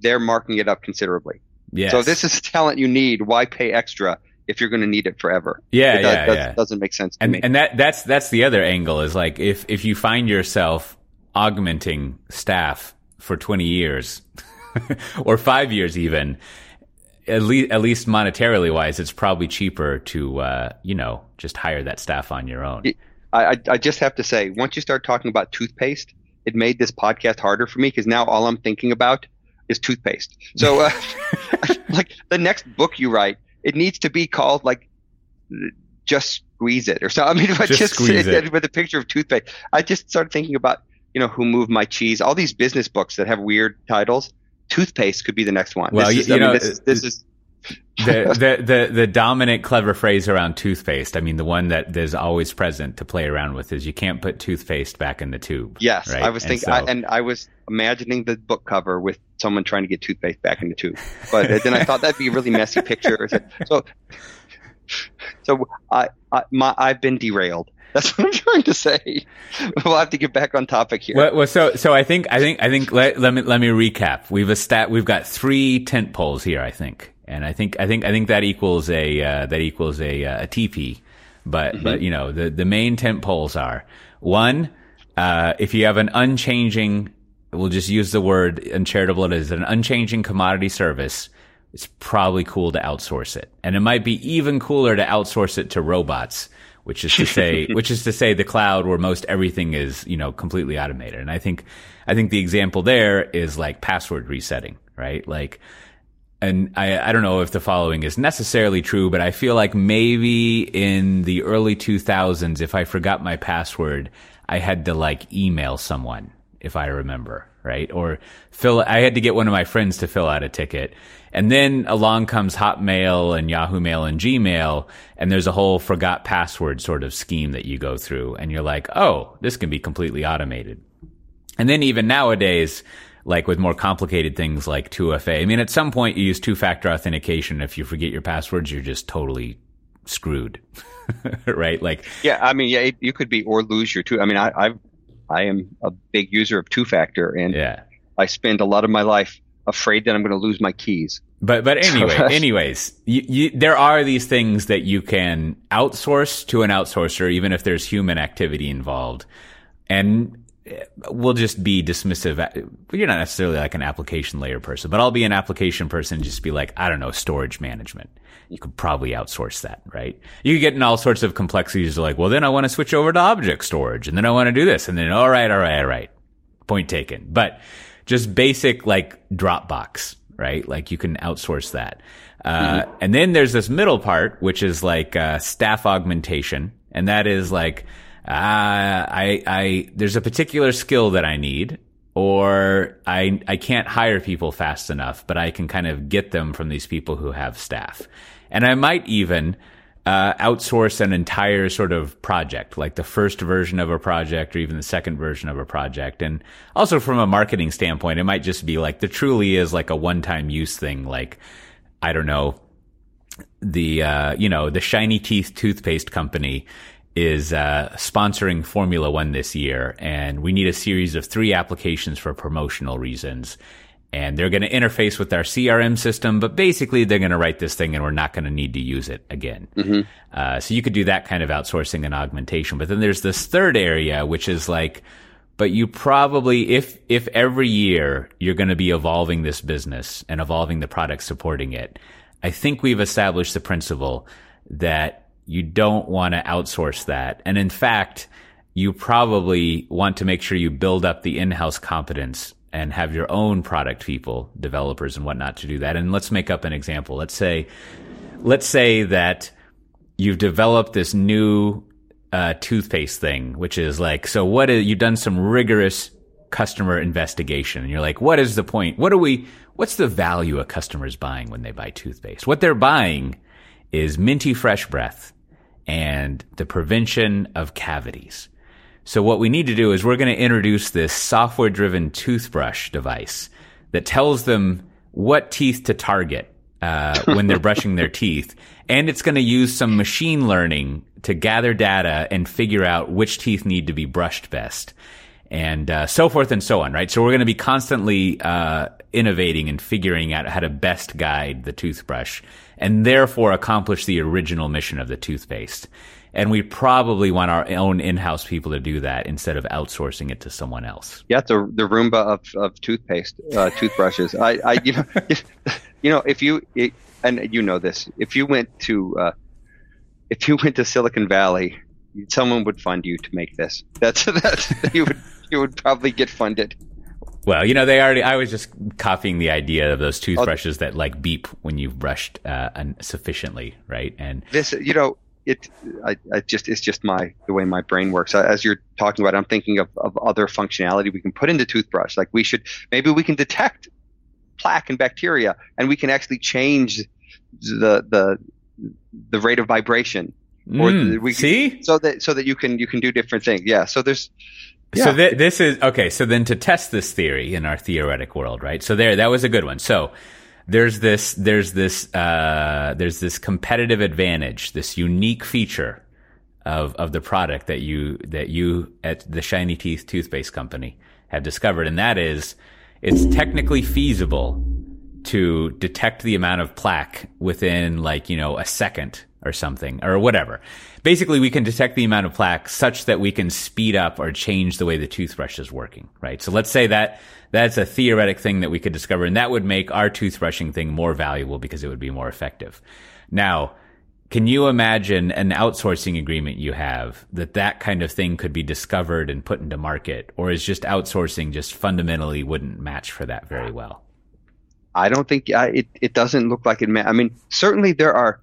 they're marking it up considerably. Yes. So this is talent you need. Why pay extra? if you're going to need it forever. Yeah, it does, yeah, does, yeah. Doesn't make sense. and me. and that that's that's the other angle is like if if you find yourself augmenting staff for 20 years or five years even. At least, at least monetarily wise, it's probably cheaper to, uh, you know, just hire that staff on your own. I, I just have to say, once you start talking about toothpaste, it made this podcast harder for me because now all I'm thinking about is toothpaste. So, uh, like the next book you write, it needs to be called like just squeeze it or so. I mean, if I just, just it with a picture of toothpaste, I just started thinking about you know who moved my cheese. All these business books that have weird titles. Toothpaste could be the next one. Well, this you, is, you know, mean, this, this is the, the, the the dominant clever phrase around toothpaste. I mean, the one that is always present to play around with is you can't put toothpaste back in the tube. Yes, right? I was thinking, and, so, I, and I was imagining the book cover with someone trying to get toothpaste back in the tube. But then I thought that'd be a really messy picture. So, so I, I my, I've been derailed. That's what I'm trying to say. We'll have to get back on topic here. Well, well so so I think I think I think let, let me let me recap. We've a stat. We've got three tent poles here. I think and I think I think I think that equals a uh, that equals a, uh, a TP. But mm-hmm. but you know the the main tent poles are one uh, if you have an unchanging we'll just use the word uncharitable it is an unchanging commodity service it's probably cool to outsource it and it might be even cooler to outsource it to robots which is to say which is to say the cloud where most everything is you know completely automated and i think i think the example there is like password resetting right like and I, I don't know if the following is necessarily true, but I feel like maybe in the early 2000s, if I forgot my password, I had to like email someone, if I remember, right? Or fill, I had to get one of my friends to fill out a ticket. And then along comes Hotmail and Yahoo Mail and Gmail, and there's a whole forgot password sort of scheme that you go through, and you're like, oh, this can be completely automated. And then even nowadays, like with more complicated things like 2FA. I mean, at some point you use two factor authentication. If you forget your passwords, you're just totally screwed. right? Like, yeah, I mean, yeah, you could be or lose your two. I mean, I, I, I am a big user of two factor and yeah. I spend a lot of my life afraid that I'm going to lose my keys. But but anyway, anyways, you, you, there are these things that you can outsource to an outsourcer, even if there's human activity involved, and will just be dismissive. You're not necessarily like an application layer person, but I'll be an application person and just be like, I don't know, storage management. You could probably outsource that, right? You could get in all sorts of complexities like, well, then I want to switch over to object storage and then I want to do this and then, all right, all right, all right. Point taken. But just basic like Dropbox, right? Like you can outsource that. Uh, mm-hmm. and then there's this middle part, which is like, uh, staff augmentation. And that is like, uh, I, I, there's a particular skill that I need, or I, I can't hire people fast enough, but I can kind of get them from these people who have staff. And I might even, uh, outsource an entire sort of project, like the first version of a project or even the second version of a project. And also from a marketing standpoint, it might just be like the truly is like a one time use thing. Like, I don't know, the, uh, you know, the shiny teeth toothpaste company is uh, sponsoring Formula One this year, and we need a series of three applications for promotional reasons. And they're going to interface with our CRM system, but basically they're going to write this thing and we're not going to need to use it again. Mm-hmm. Uh, so you could do that kind of outsourcing and augmentation. But then there's this third area, which is like, but you probably, if, if every year you're going to be evolving this business and evolving the product supporting it, I think we've established the principle that you don't want to outsource that. And in fact, you probably want to make sure you build up the in-house competence and have your own product people, developers and whatnot to do that. And let's make up an example. Let's say, let's say that you've developed this new uh, toothpaste thing, which is like, so what is, you've done some rigorous customer investigation and you're like, what is the point? What are we, what's the value a customer's buying when they buy toothpaste? What they're buying is minty fresh breath and the prevention of cavities. So what we need to do is we're going to introduce this software driven toothbrush device that tells them what teeth to target uh, when they're brushing their teeth. And it's going to use some machine learning to gather data and figure out which teeth need to be brushed best and uh, so forth and so on, right? So we're going to be constantly uh, innovating and figuring out how to best guide the toothbrush and therefore accomplish the original mission of the toothpaste. And we probably want our own in-house people to do that instead of outsourcing it to someone else. Yeah, the the Roomba of, of toothpaste, uh, toothbrushes. I, I, you know, if, you know, if you it, and you know this, if you went to uh, if you went to Silicon Valley, someone would fund you to make this. That's that's you would you would probably get funded. Well, you know, they already. I was just copying the idea of those toothbrushes that like beep when you've brushed uh, sufficiently, right? And this, you know, it, I, I just it's just my the way my brain works. As you're talking about, I'm thinking of, of other functionality we can put into toothbrush. Like we should maybe we can detect plaque and bacteria, and we can actually change the the the rate of vibration. Or mm, the, we see so that so that you can you can do different things. Yeah. So there's yeah. So th- this is okay. So then to test this theory in our theoretic world, right? So there, that was a good one. So there's this, there's this, uh, there's this competitive advantage, this unique feature of of the product that you that you at the Shiny Teeth toothpaste company have discovered, and that is, it's technically feasible to detect the amount of plaque within like you know a second or something or whatever. Basically, we can detect the amount of plaque such that we can speed up or change the way the toothbrush is working, right? So let's say that that's a theoretic thing that we could discover and that would make our toothbrushing thing more valuable because it would be more effective. Now, can you imagine an outsourcing agreement you have that that kind of thing could be discovered and put into market or is just outsourcing just fundamentally wouldn't match for that very uh, well? I don't think it, it doesn't look like it. I mean, certainly there are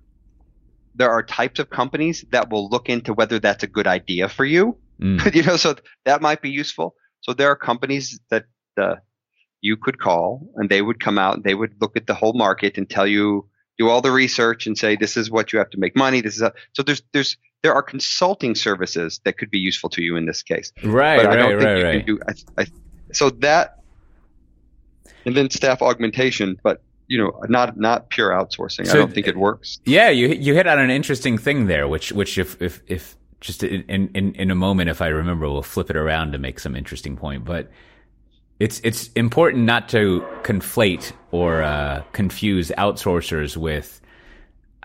there are types of companies that will look into whether that's a good idea for you. Mm. you know, so that might be useful. So there are companies that uh, you could call and they would come out and they would look at the whole market and tell you do all the research and say this is what you have to make money. This is a, so there's there's there are consulting services that could be useful to you in this case. Right, but I don't right, think right, you right. Can do, I, I, so that and then staff augmentation, but you know, not not pure outsourcing. So, I don't think it works. Yeah, you you hit on an interesting thing there, which which if if if just in in in a moment, if I remember, we'll flip it around to make some interesting point. But it's it's important not to conflate or uh, confuse outsourcers with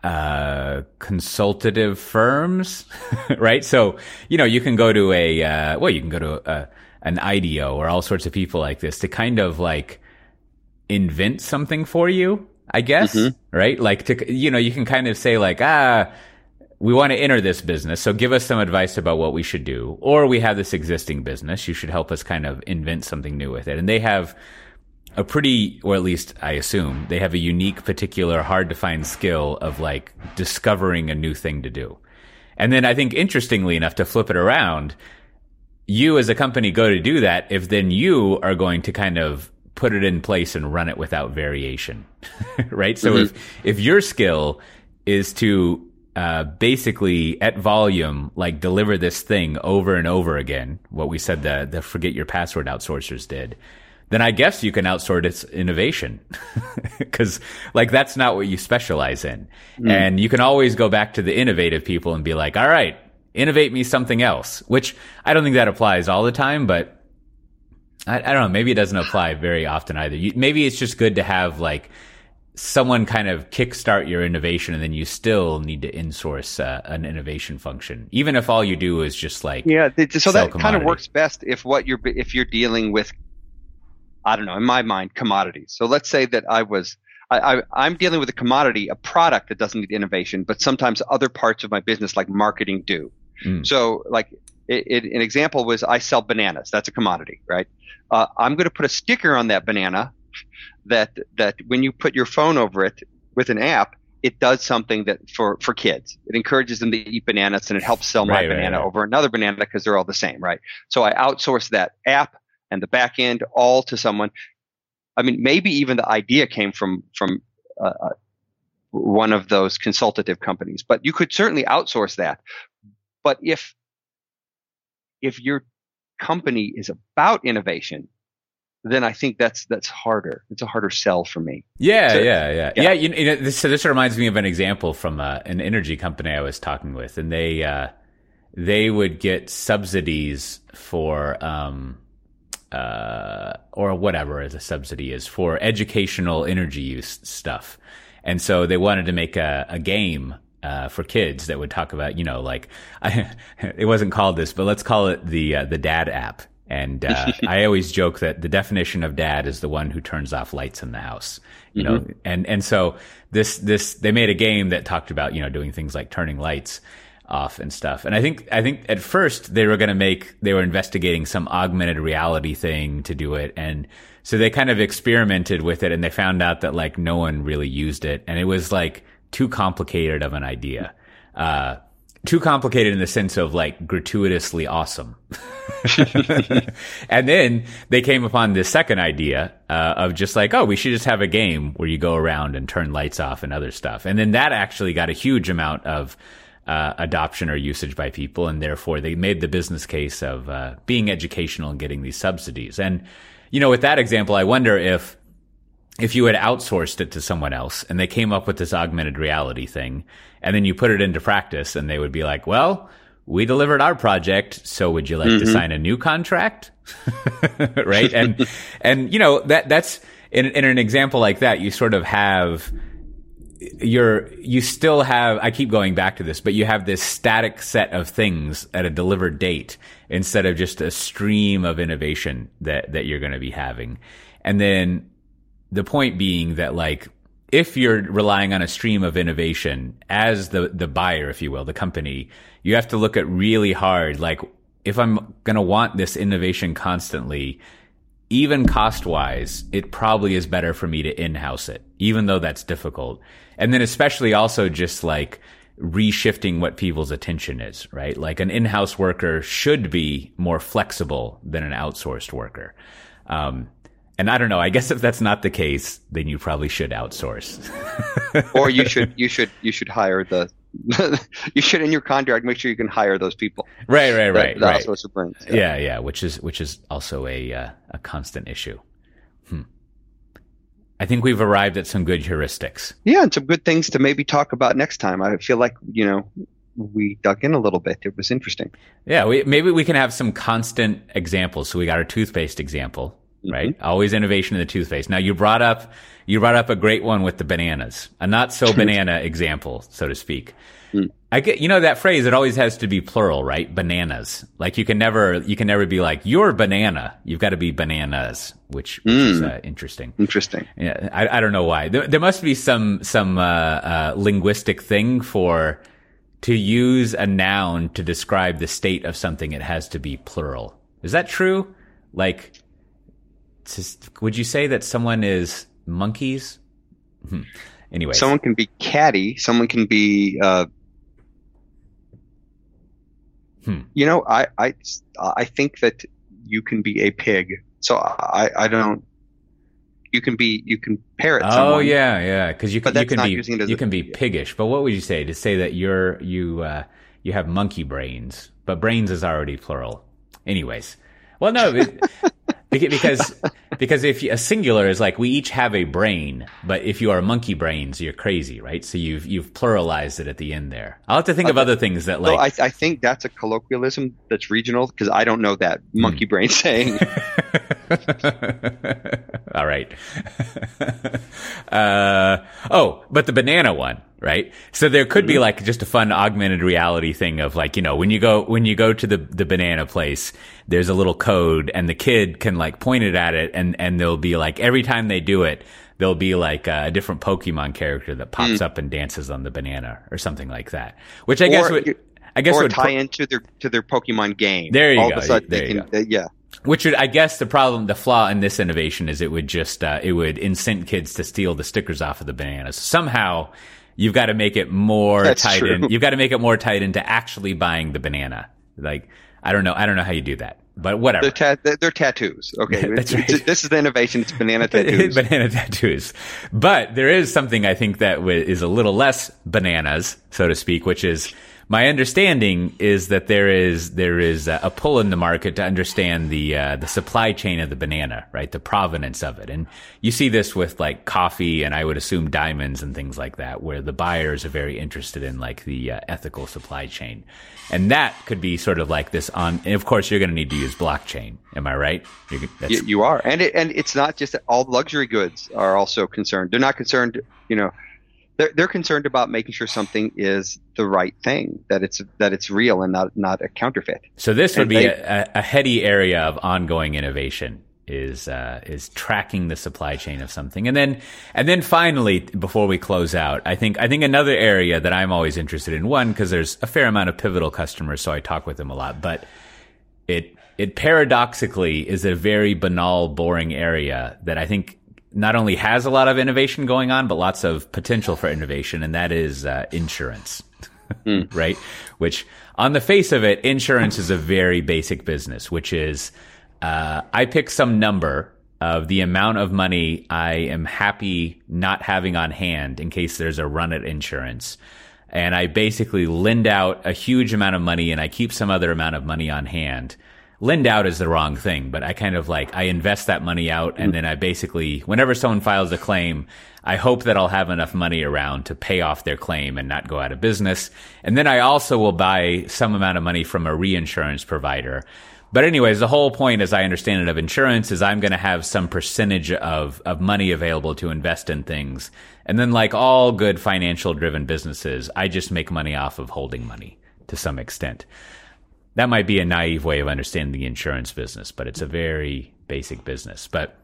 uh, consultative firms, right? So you know, you can go to a uh, well, you can go to a, an IDEO or all sorts of people like this to kind of like invent something for you, I guess, mm-hmm. right? Like to, you know, you can kind of say like, ah, we want to enter this business. So give us some advice about what we should do. Or we have this existing business. You should help us kind of invent something new with it. And they have a pretty, or at least I assume they have a unique, particular, hard to find skill of like discovering a new thing to do. And then I think interestingly enough to flip it around, you as a company go to do that if then you are going to kind of put it in place and run it without variation, right? So mm-hmm. if if your skill is to uh, basically at volume like deliver this thing over and over again, what we said the the forget your password outsourcers did, then I guess you can outsource its innovation because like that's not what you specialize in, mm. and you can always go back to the innovative people and be like, all right. Innovate me something else, which I don't think that applies all the time, but I, I, don't know. Maybe it doesn't apply very often either. You, maybe it's just good to have like someone kind of kickstart your innovation, and then you still need to insource uh, an innovation function, even if all you do is just like yeah. So that kind of works best if what you're if you're dealing with, I don't know, in my mind, commodities. So let's say that I was. I, I, am dealing with a commodity, a product that doesn't need innovation, but sometimes other parts of my business, like marketing, do. Mm. So, like it, it, an example was I sell bananas. That's a commodity, right? Uh, I'm going to put a sticker on that banana that that when you put your phone over it with an app, it does something that for for kids. It encourages them to eat bananas and it helps sell my right, banana right, right. over another banana because they're all the same, right? So I outsource that app and the back end all to someone. I mean, maybe even the idea came from from uh, uh one of those consultative companies, but you could certainly outsource that. But if if your company is about innovation, then I think that's that's harder. It's a harder sell for me. Yeah, so, yeah, yeah, yeah. you, you, know, this, so this reminds me of an example from uh, an energy company I was talking with, and they uh, they would get subsidies for um, uh, or whatever the subsidy is for educational energy use stuff, and so they wanted to make a, a game uh, for kids that would talk about, you know, like I, it wasn't called this, but let's call it the uh, the dad app. And uh, I always joke that the definition of dad is the one who turns off lights in the house, you mm-hmm. know. And and so this this they made a game that talked about you know doing things like turning lights off and stuff. And I think I think at first they were going to make they were investigating some augmented reality thing to do it, and so they kind of experimented with it, and they found out that like no one really used it, and it was like too complicated of an idea. Uh, too complicated in the sense of like gratuitously awesome. and then they came upon this second idea uh, of just like, oh, we should just have a game where you go around and turn lights off and other stuff. And then that actually got a huge amount of uh, adoption or usage by people, and therefore they made the business case of uh, being educational and getting these subsidies. And you know, with that example, I wonder if if you had outsourced it to someone else and they came up with this augmented reality thing and then you put it into practice and they would be like, well, we delivered our project. So would you like mm-hmm. to sign a new contract? right. And, and, you know, that, that's in, in an example like that, you sort of have, you're, you still have, I keep going back to this, but you have this static set of things at a delivered date instead of just a stream of innovation that, that you're going to be having. And then the point being that like if you're relying on a stream of innovation as the the buyer if you will the company you have to look at really hard like if i'm going to want this innovation constantly even cost wise it probably is better for me to in-house it even though that's difficult. And then especially also just like reshifting what people's attention is right? Like an in-house worker should be more flexible than an outsourced worker. Um, and I don't know. I guess if that's not the case, then you probably should outsource. or you should you should you should hire the you should in your contract make sure you can hire those people. Right, right, right, that, right. Also brings, yeah. yeah, yeah, which is which is also a uh, a constant issue. Hmm. I think we've arrived at some good heuristics. Yeah, and some good things to maybe talk about next time. I feel like you know we dug in a little bit. It was interesting. Yeah, we, maybe we can have some constant examples. So we got our toothpaste example. Right? Always innovation in the toothpaste. Now you brought up you brought up a great one with the bananas, a not so banana example, so to speak. Mm. I get you know that phrase. It always has to be plural, right? Bananas. Like you can never you can never be like your banana. You've got to be bananas, which, which mm. is uh, interesting. Interesting. Yeah, I, I don't know why. There, there must be some some uh, uh, linguistic thing for to use a noun to describe the state of something. It has to be plural. Is that true? Like would you say that someone is monkeys? Hmm. Anyway, someone can be catty. Someone can be. Uh, hmm. You know, I I I think that you can be a pig. So I I don't. You can be you can parrot. Oh someone, yeah, yeah, because you can you can be you can be piggish. But what would you say to say that you're you uh, you have monkey brains? But brains is already plural. Anyways, well, no, because because if a singular is like we each have a brain, but if you are monkey brains, you're crazy, right? So you've you've pluralized it at the end there. I'll have to think okay. of other things that like. Well, I, I think that's a colloquialism that's regional because I don't know that monkey hmm. brain saying. All right. uh, oh, but the banana one right? So there could be mm-hmm. like just a fun augmented reality thing of like, you know, when you go, when you go to the, the banana place, there's a little code and the kid can like point it at it and, and they'll be like, every time they do it, there'll be like a different Pokemon character that pops mm. up and dances on the banana or something like that, which I or, guess would, I guess or would tie pro- into their, to their Pokemon game. There you All go. Of a sudden there you can. Uh, yeah. Which would, I guess, the problem, the flaw in this innovation is it would just, uh, it would incent kids to steal the stickers off of the bananas. Somehow, you've got to make it more That's tied true. in. You've got to make it more tied into actually buying the banana. Like I don't know, I don't know how you do that, but whatever. They're, ta- they're tattoos. Okay, That's right. this is the innovation. It's banana tattoos. banana tattoos. But there is something I think that is a little less bananas, so to speak, which is my understanding is that there is there is a pull in the market to understand the uh, the supply chain of the banana, right? The provenance of it, and you see this with like coffee and I would assume diamonds and things like that, where the buyers are very interested in like the uh, ethical supply chain, and that could be sort of like this on. And of course, you're going to need to use blockchain. Am I right? You, you are, and it, and it's not just all luxury goods are also concerned. They're not concerned, you know they're, they're concerned about making sure something is the right thing, that it's that it's real and not not a counterfeit. So this would and be they, a, a, heady area of ongoing innovation is uh, is tracking the supply chain of something, and then and then finally, before we close out, I think I think another area that I'm always interested in one because there's a fair amount of pivotal customers, so I talk with them a lot, but it it paradoxically is a very banal, boring area that I think not only has a lot of innovation going on, but lots of potential for innovation, and that is uh, insurance. mm. right? Which, on the face of it, insurance is a very basic business, which is uh, I pick some number of the amount of money I am happy not having on hand in case there's a run at insurance. And I basically lend out a huge amount of money and I keep some other amount of money on hand. Lend out is the wrong thing, but I kind of like, I invest that money out and mm. then I basically, whenever someone files a claim, I hope that I'll have enough money around to pay off their claim and not go out of business. And then I also will buy some amount of money from a reinsurance provider but anyways, the whole point, as I understand it, of insurance is I'm going to have some percentage of, of money available to invest in things. And then like all good financial driven businesses, I just make money off of holding money to some extent. That might be a naive way of understanding the insurance business, but it's a very basic business. But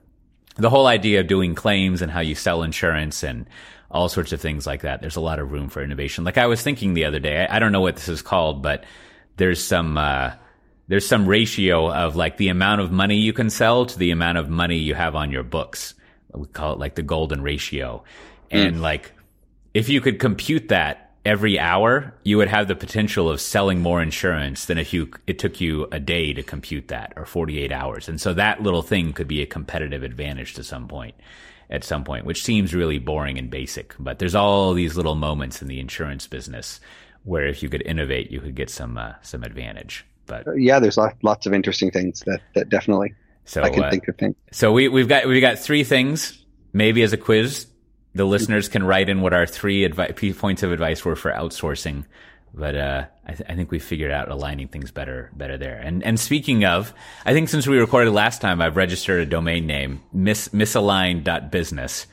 the whole idea of doing claims and how you sell insurance and all sorts of things like that, there's a lot of room for innovation. Like I was thinking the other day, I, I don't know what this is called, but there's some, uh, there's some ratio of like the amount of money you can sell to the amount of money you have on your books. We call it like the golden ratio. And mm. like, if you could compute that every hour, you would have the potential of selling more insurance than if you, it took you a day to compute that or 48 hours. And so that little thing could be a competitive advantage to some point at some point, which seems really boring and basic. But there's all these little moments in the insurance business where if you could innovate, you could get some, uh, some advantage. But uh, yeah, there's lots of interesting things that, that definitely so, I can uh, think of things. So we, we've got we've got three things. Maybe as a quiz, the listeners can write in what our three advi- points of advice were for outsourcing. But uh, I, th- I, think we figured out aligning things better better there. And and speaking of, I think since we recorded last time, I've registered a domain name mis- misaligned.business.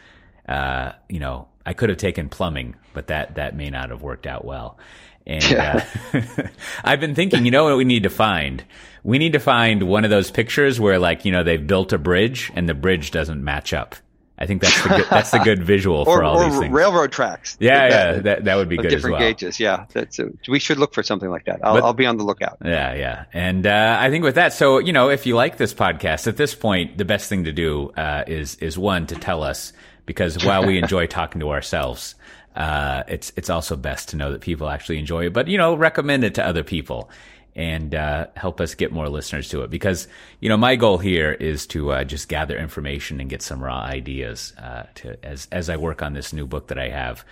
Uh, you know, I could have taken plumbing, but that that may not have worked out well. And yeah. uh, I've been thinking, you know what we need to find? We need to find one of those pictures where, like, you know, they've built a bridge and the bridge doesn't match up. I think that's the good, that's the good visual or, for all or these things. Railroad tracks. Yeah, yeah, that, that would be good different as well. gauges. Yeah, that's a, we should look for something like that. I'll, but, I'll be on the lookout. Yeah, yeah, and uh, I think with that, so you know, if you like this podcast, at this point, the best thing to do uh, is is one to tell us because while we enjoy talking to ourselves, uh, it's it's also best to know that people actually enjoy it. But you know, recommend it to other people and uh, help us get more listeners to it. Because you know, my goal here is to uh, just gather information and get some raw ideas uh, to as as I work on this new book that I have,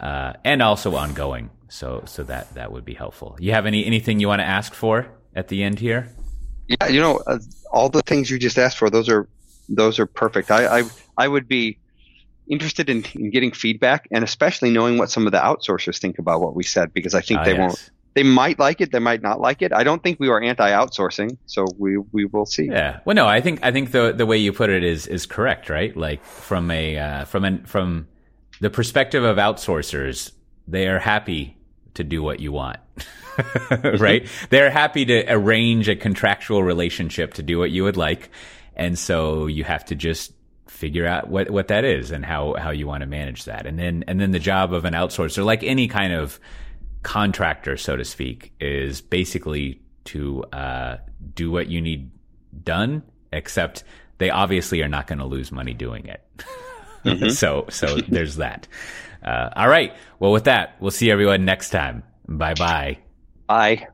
uh, and also ongoing. So so that that would be helpful. You have any anything you want to ask for at the end here? Yeah, you know, uh, all the things you just asked for, those are those are perfect. I I, I would be interested in, in, getting feedback and especially knowing what some of the outsourcers think about what we said because I think ah, they yes. won't. They might like it. They might not like it. I don't think we are anti-outsourcing, so we we will see. Yeah. Well, no, I think I think the the way you put it is is correct, right? Like from a uh, from an from the perspective of outsourcers, they are happy to do what you want. right? They're happy to arrange a contractual relationship to do what you would like. And so you have to just figure out what, what that is and how, how you want to manage that. And then, and then the job of an outsourcer, like any kind of contractor, so to speak, is basically to, uh, do what you need done, except they obviously are not going to lose money doing it. Mm-hmm. so, so there's that. Uh, all right. Well, with that, we'll see everyone next time. Bye-bye. Bye.